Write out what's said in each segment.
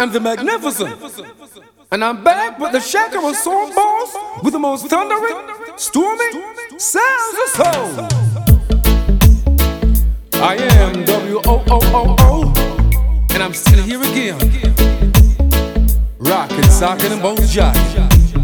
am the magnificent. And I'm back with the Shaker of Soul Boss with the most thundering, stormy sounds of soul. I am W O O O O, and I'm still here again. Rockin', sockin', and both jockin'.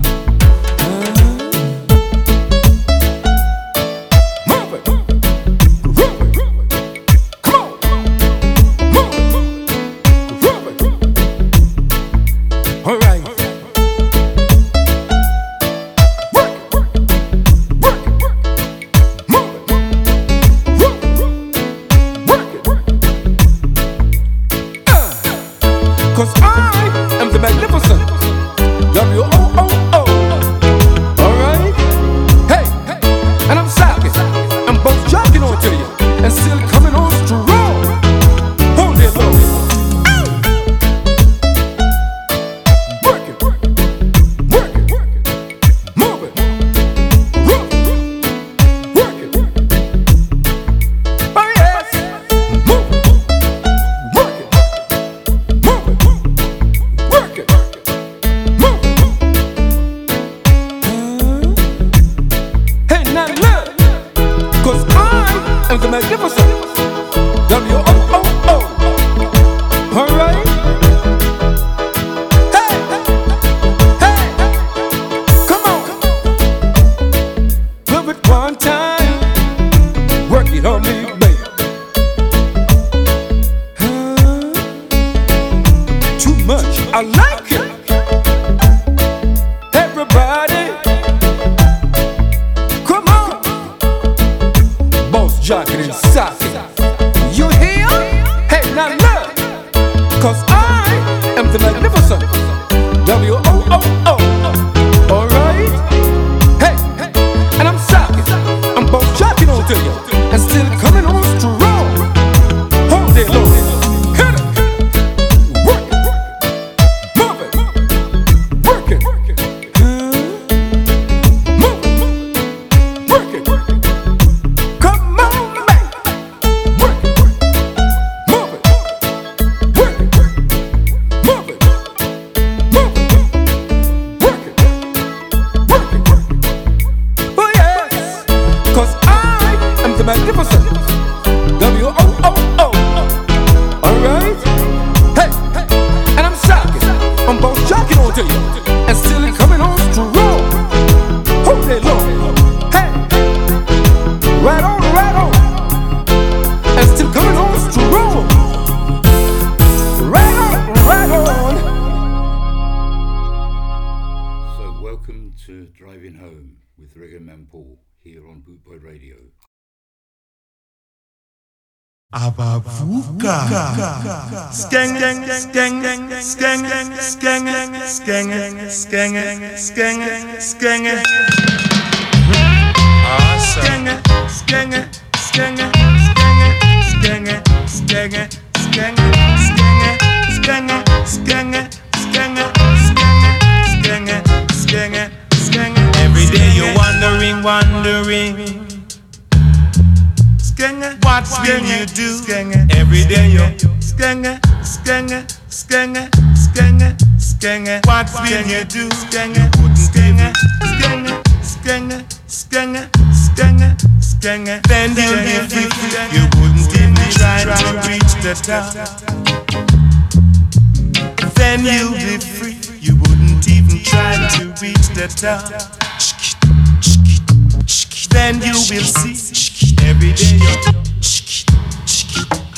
Every day? You skenge, skenge, skenge, skenge, skenge. What will you do? Skenge, skenge, skenge, skenge, skenge, skenge, skenge. Then you'll be free. You wouldn't even try to reach the top. Then you'll be free. You wouldn't even try to reach the top. Then you will see every day.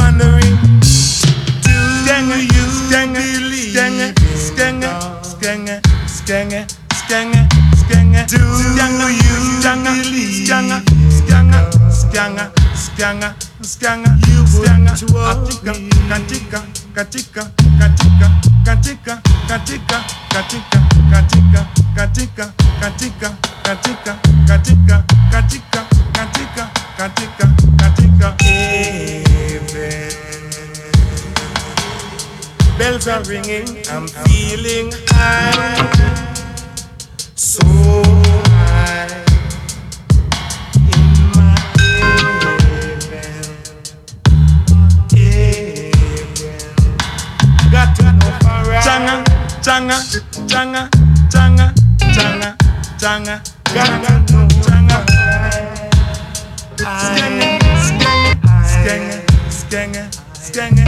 high. Branga, branga, branga, in my branga, branga, branga, branga. Every day they talk, wondering, wondering. Do you believe? Skenge, skenge, skenge, skenge, skenge, skenge. Do you believe? Skanga, skanga, skanga, skanga, skanga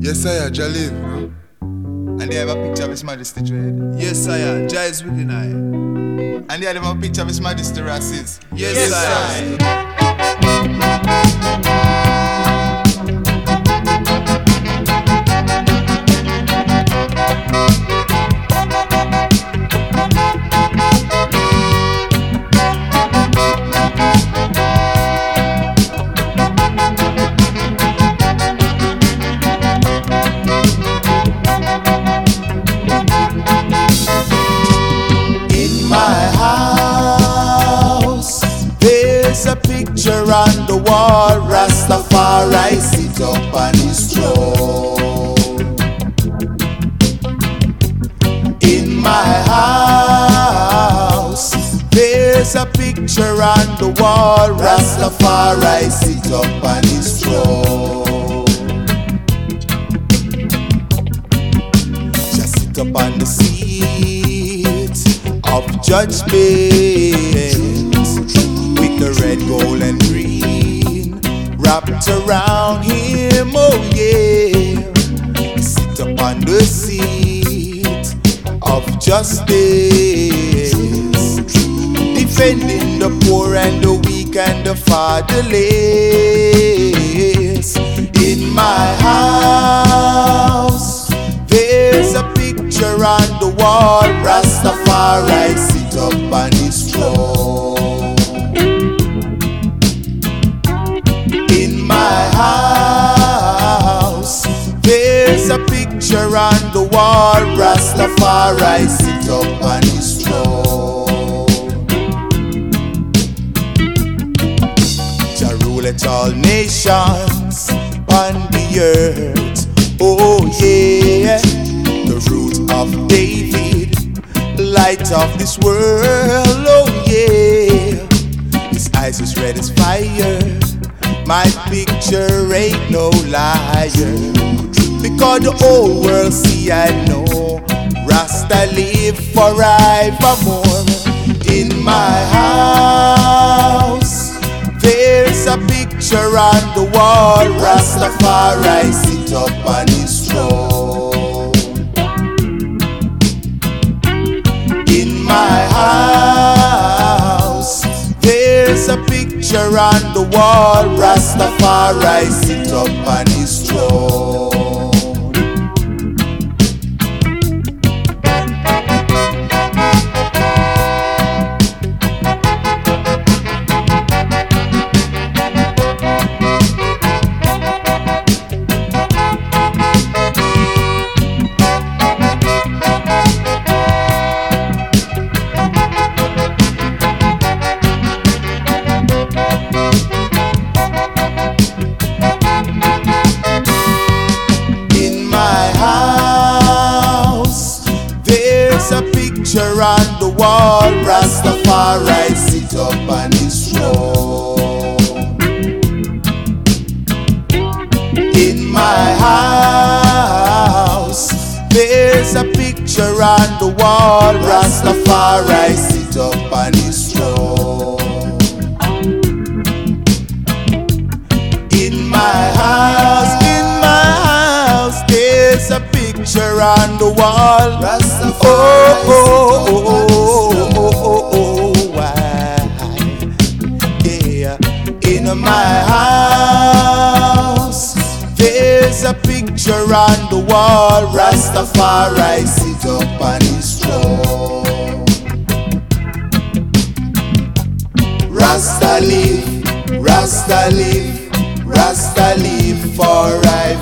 You they have a picture of katika. Majesty Dread. Yes, I am. Jah is within I. And they have a picture of His Majesty Rassis. Yes, yes alright, sit up and it's strong. Just sit up on the seat of judgment. Sir. fatherless. The whole world see I know Rasta live forevermore in my house. There's a picture on the wall. Rastafari sit up on his throne. In my house, there's a picture on the wall. Rastafari sit up on his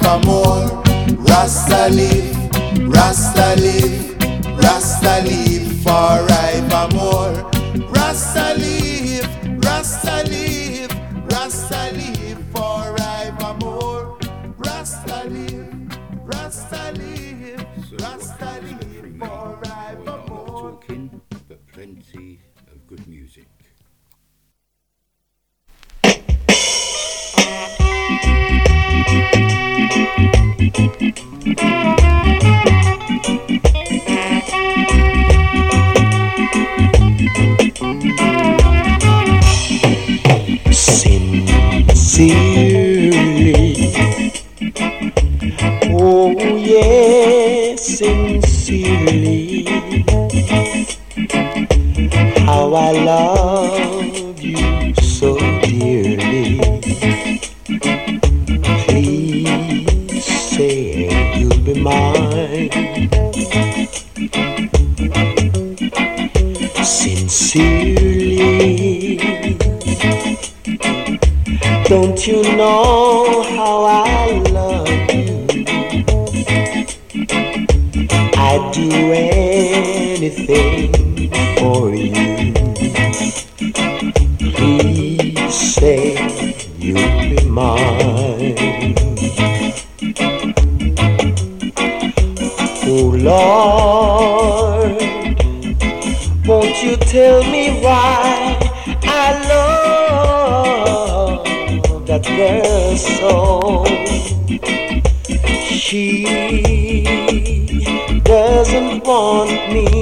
forevermore. Rasta live, Rasta live, Rasta live forevermore. Rasta live. sincerely. Oh, yes, sincerely. How I love you so dearly. Please say you'll be mine. Don't you know how I love you? I'd do anything. want me.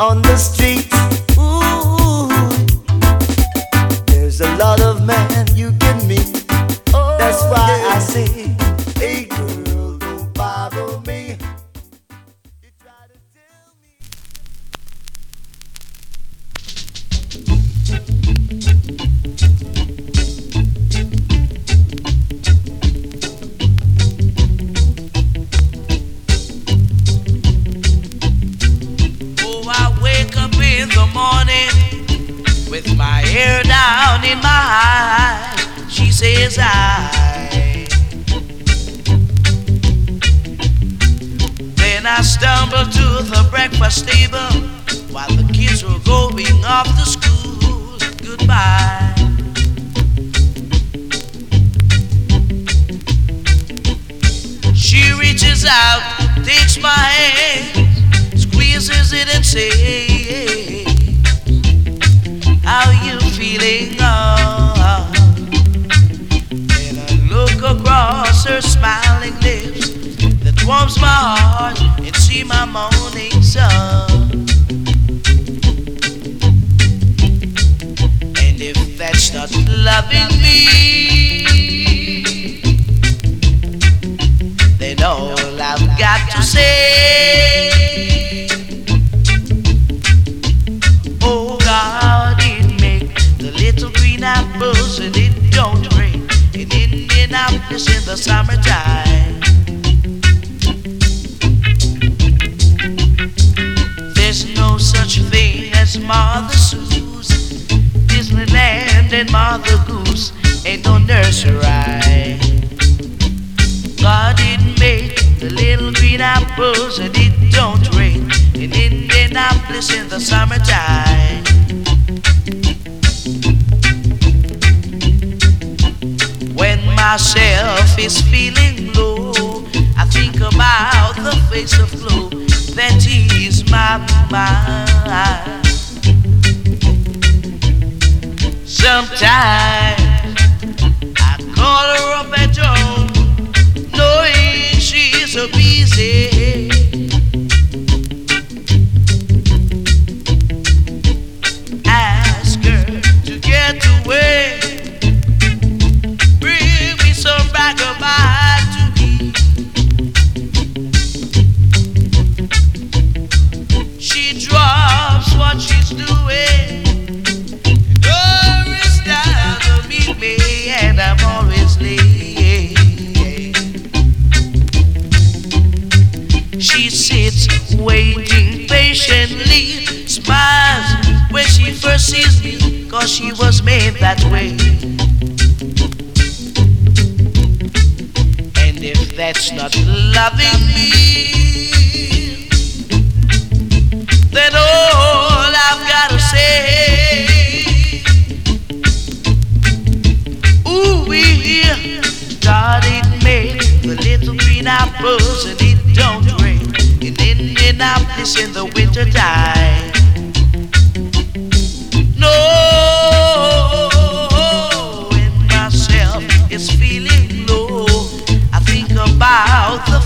On the streets.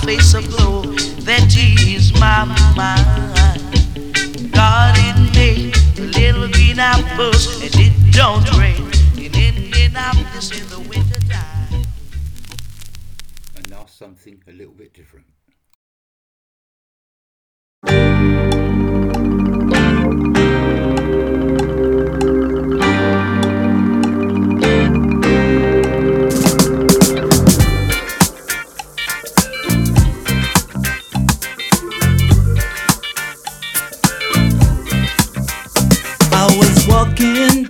place of glory that is my mind. Garden made little green apples and it don't rain in Indianapolis in the wintertime. And now something a little bit different.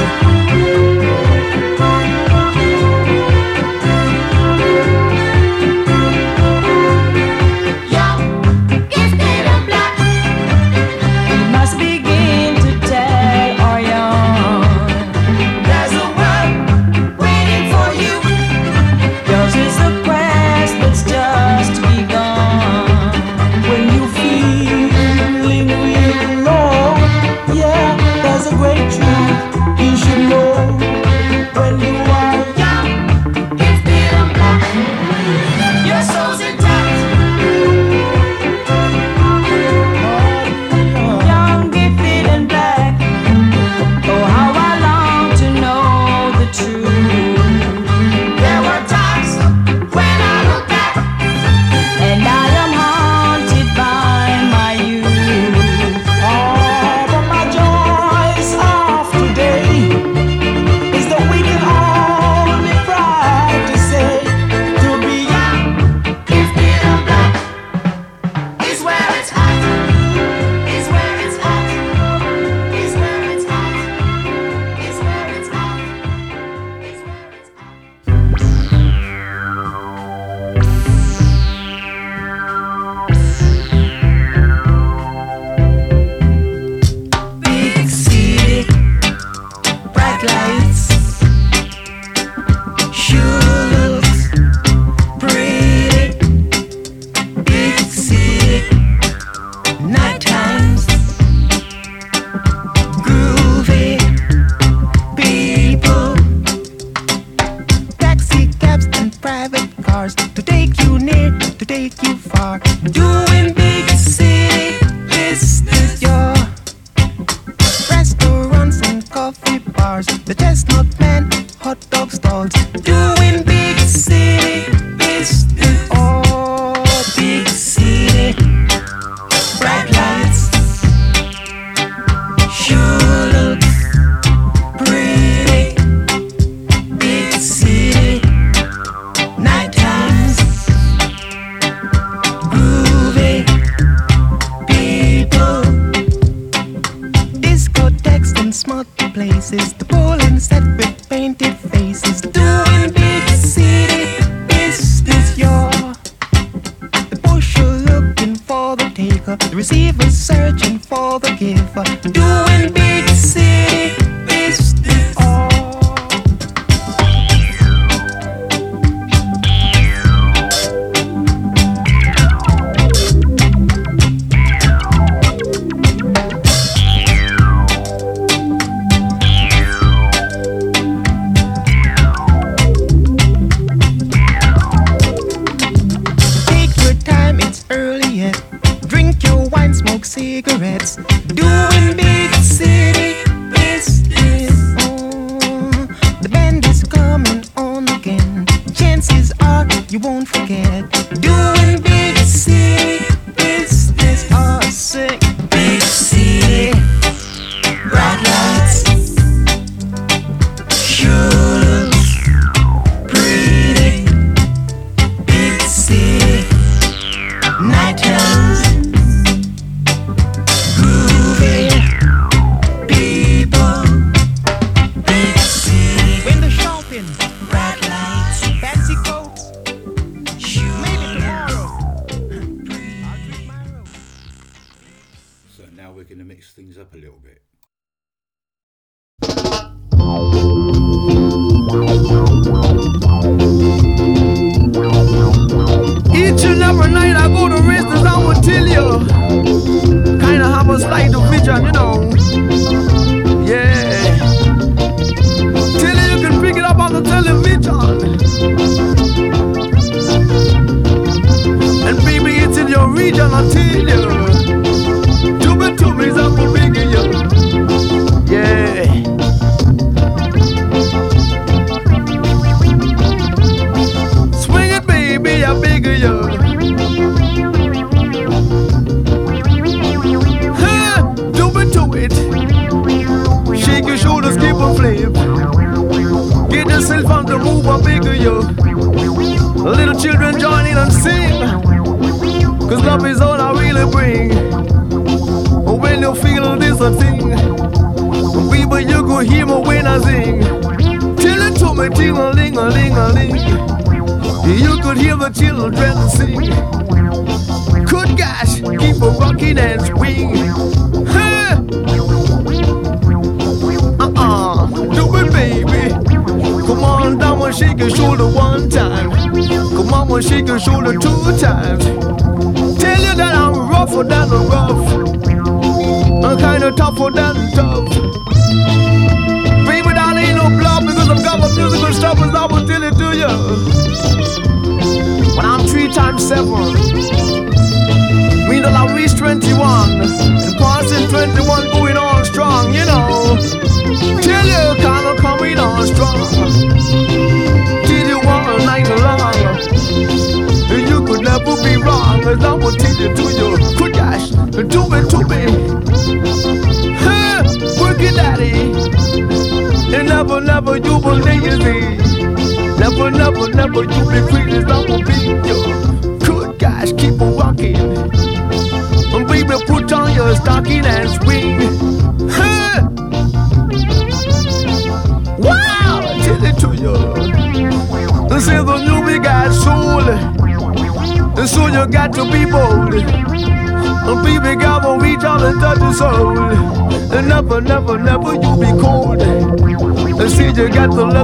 It's at.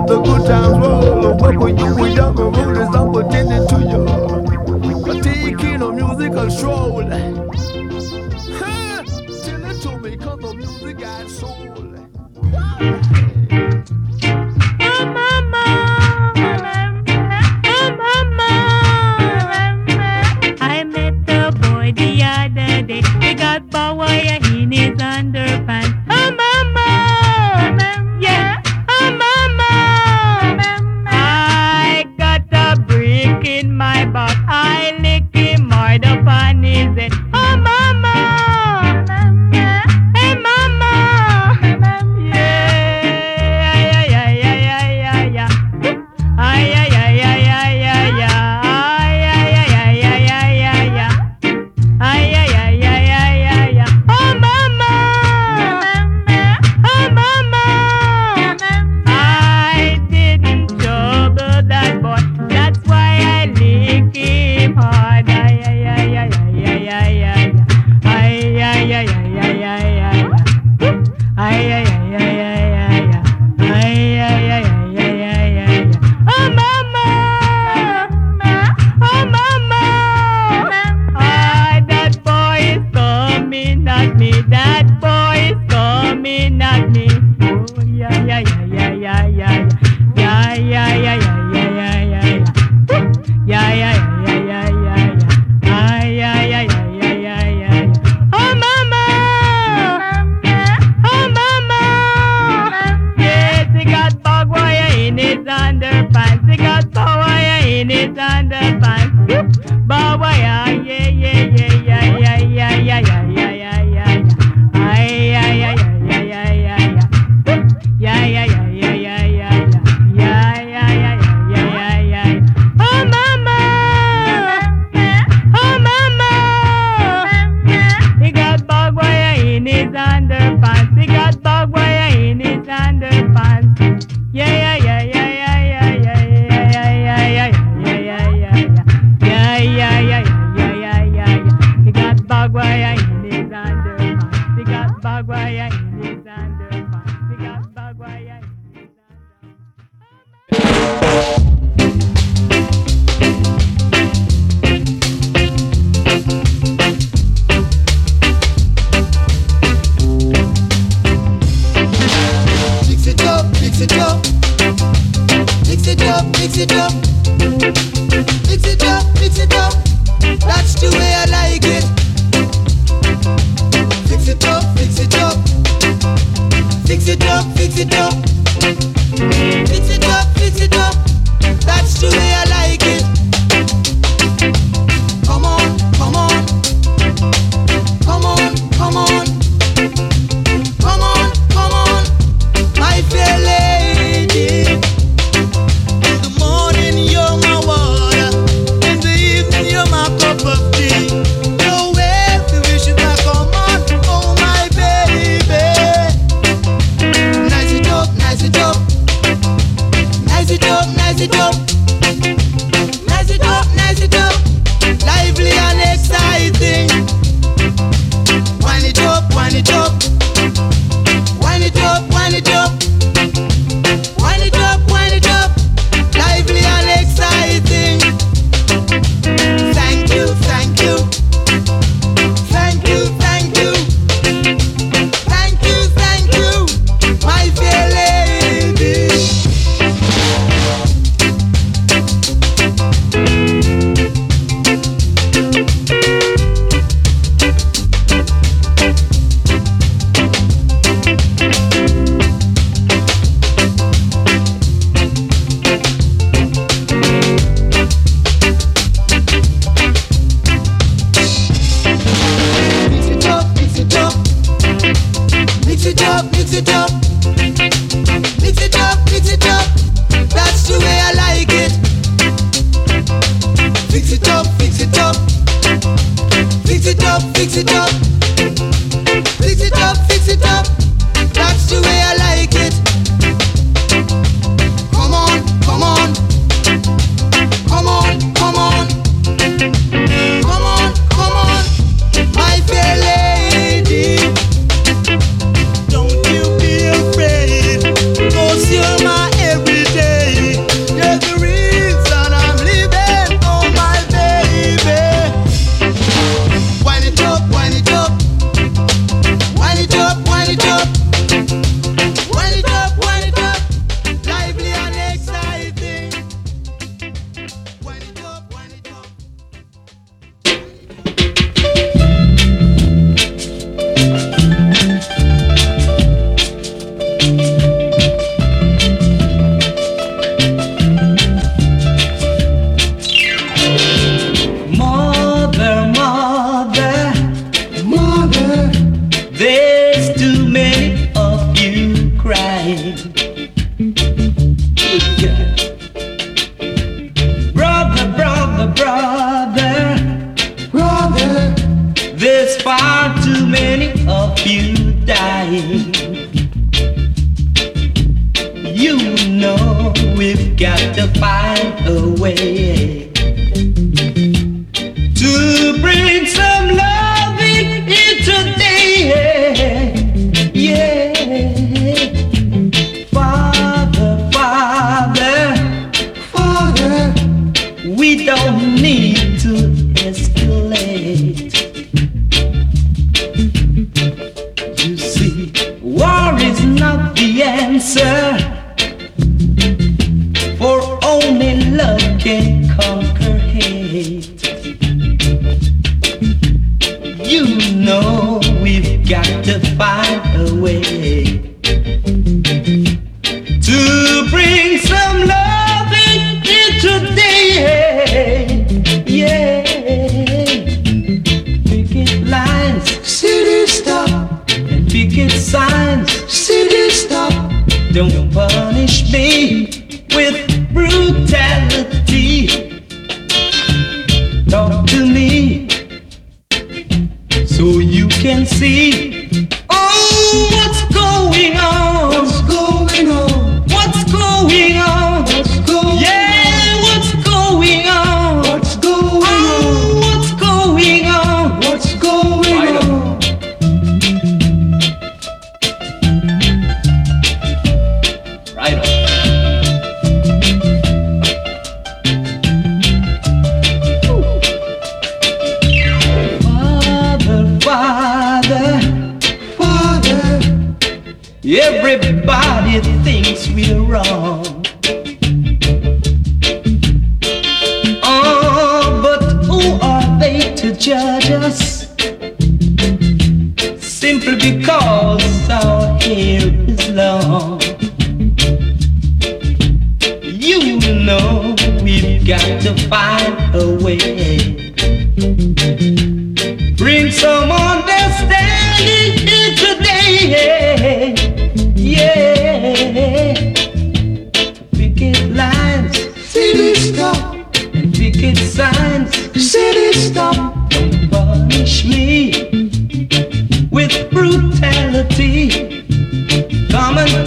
The good times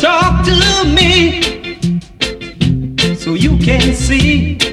talk to me so you can see.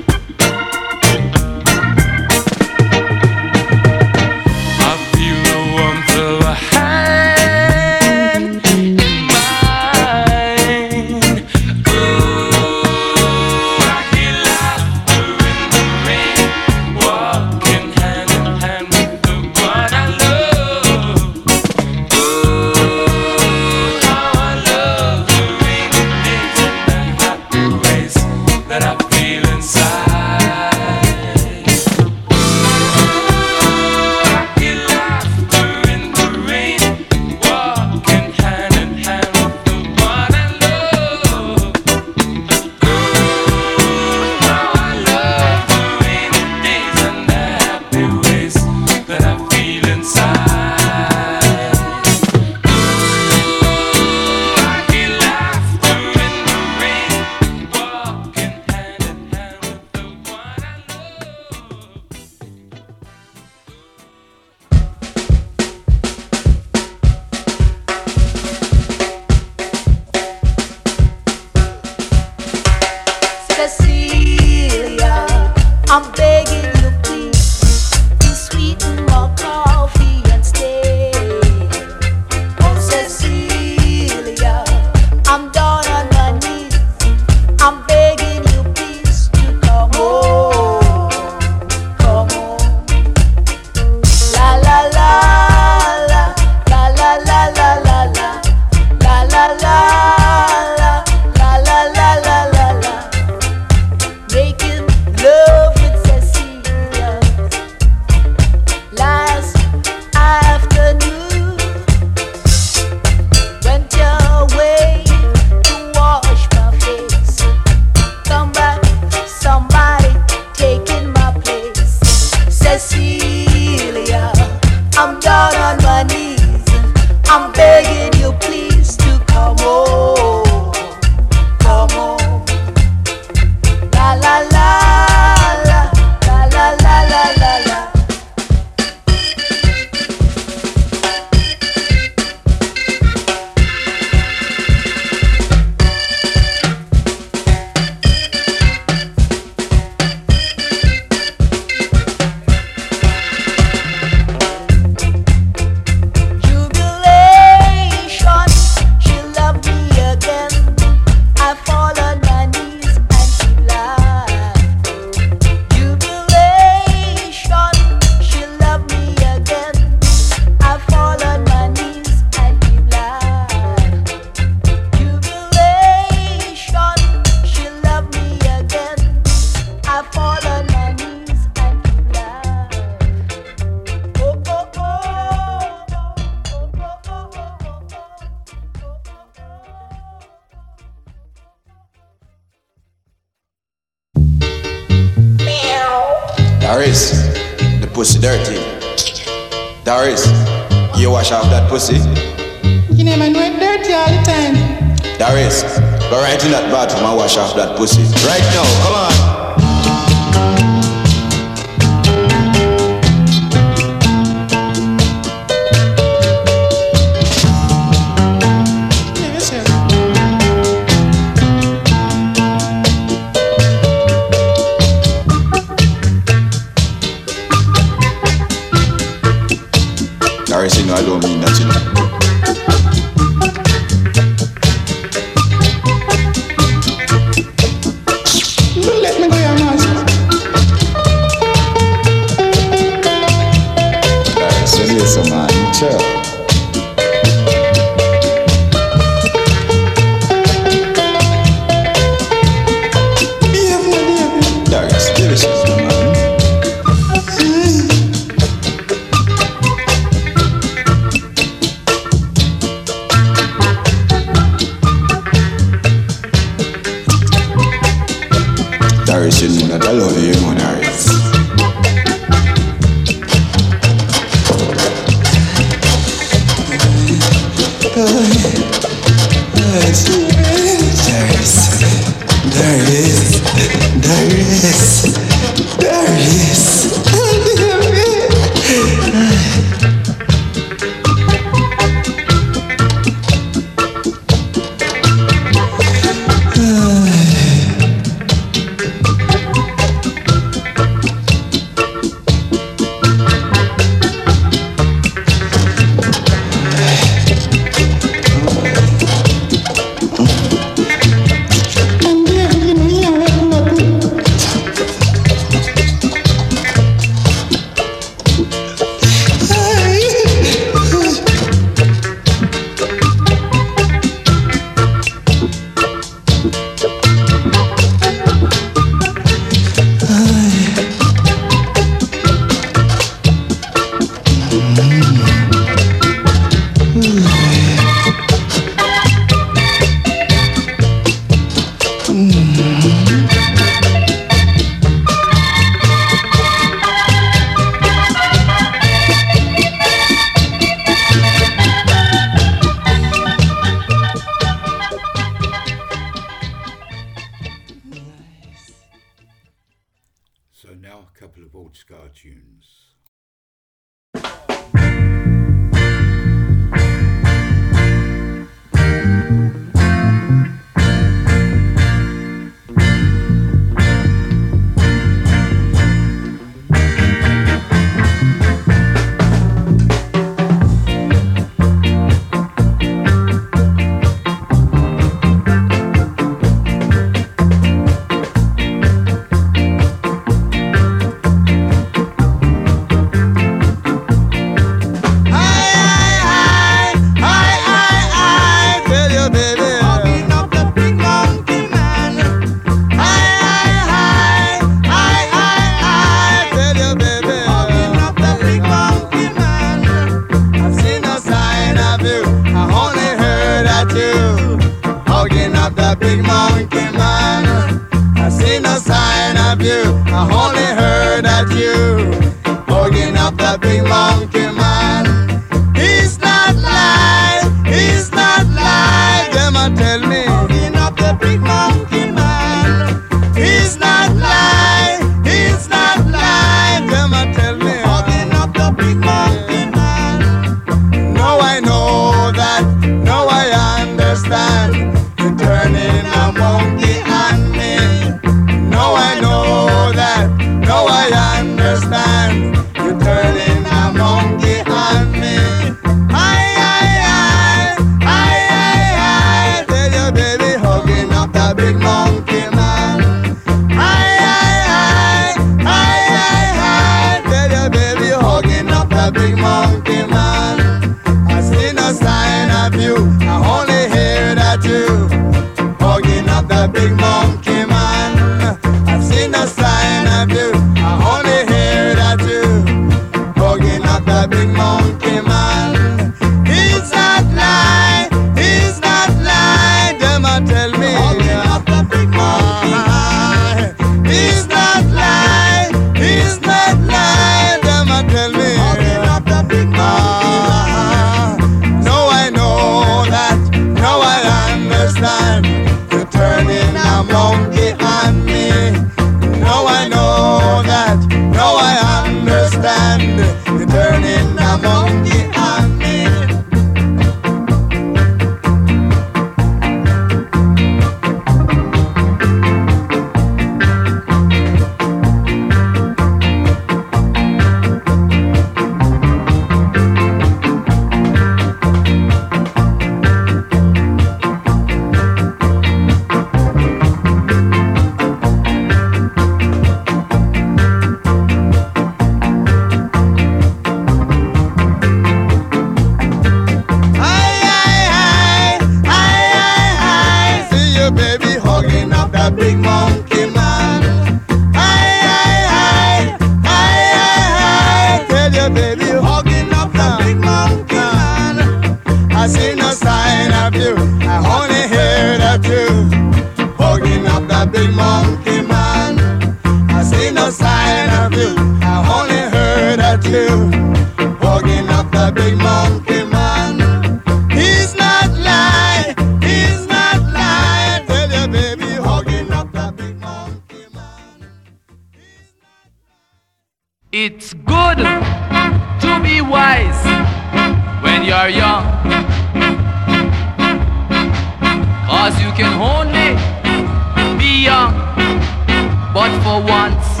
but for once,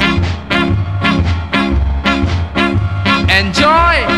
enjoy.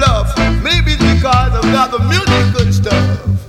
bluff. Maybe it's because I've got the music good stuff.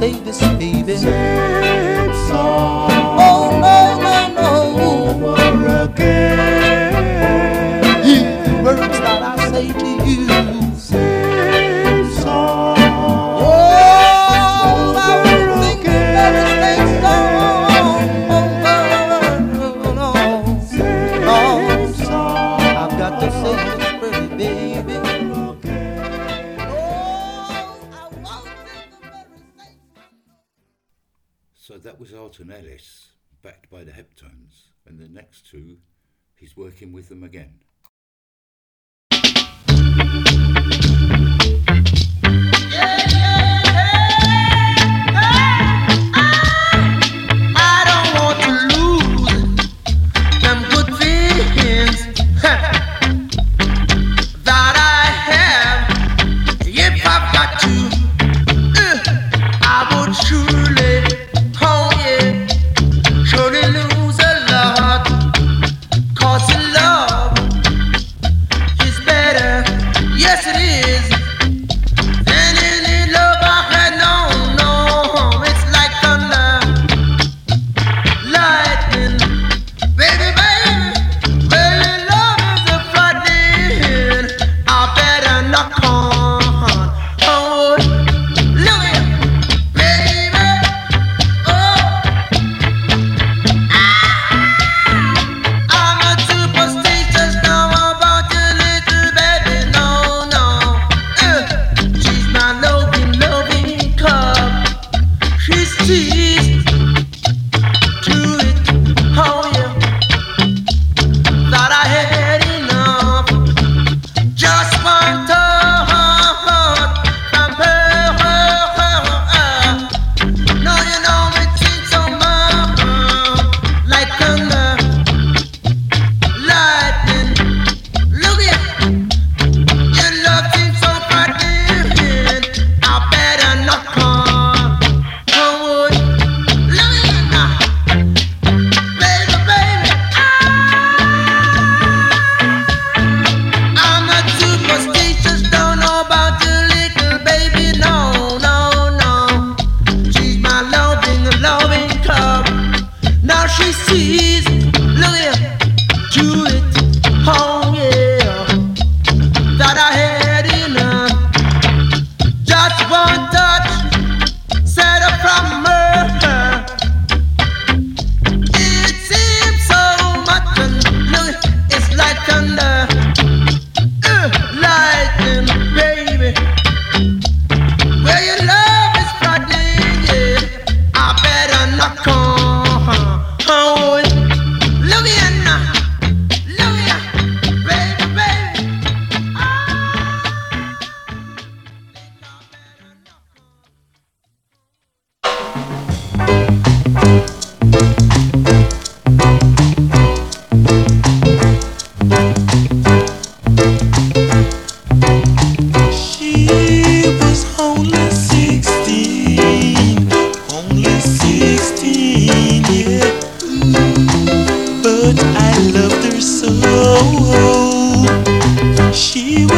Say this,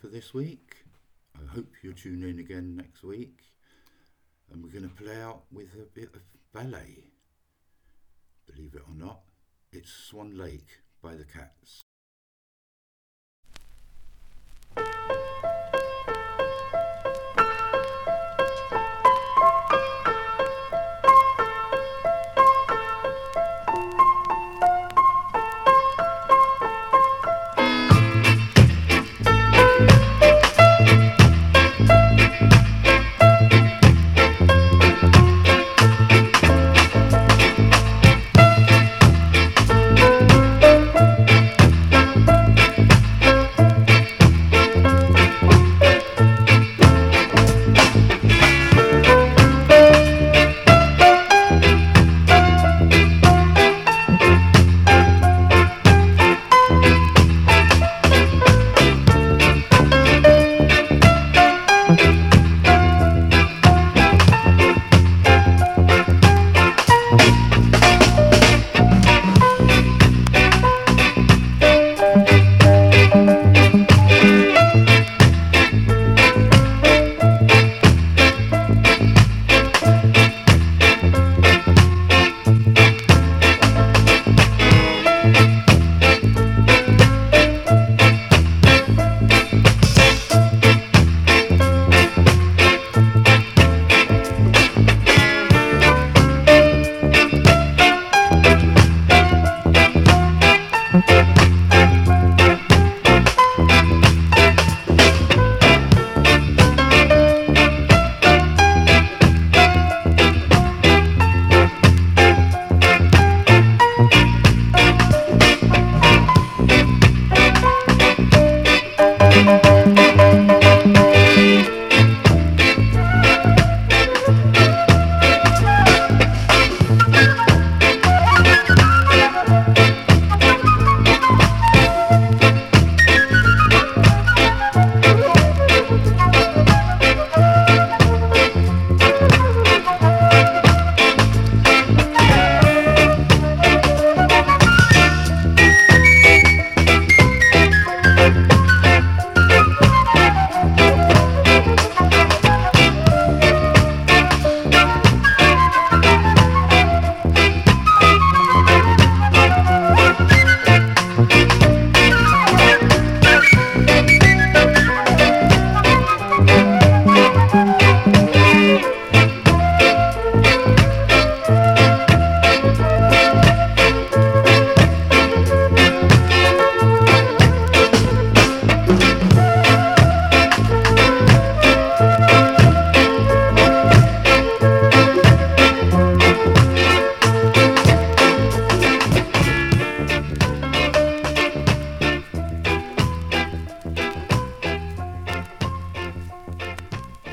for this week. I hope you'll tune in again next week. And we're going to play out with a bit of ballet. Believe it or not, it's Swan Lake by the Cats.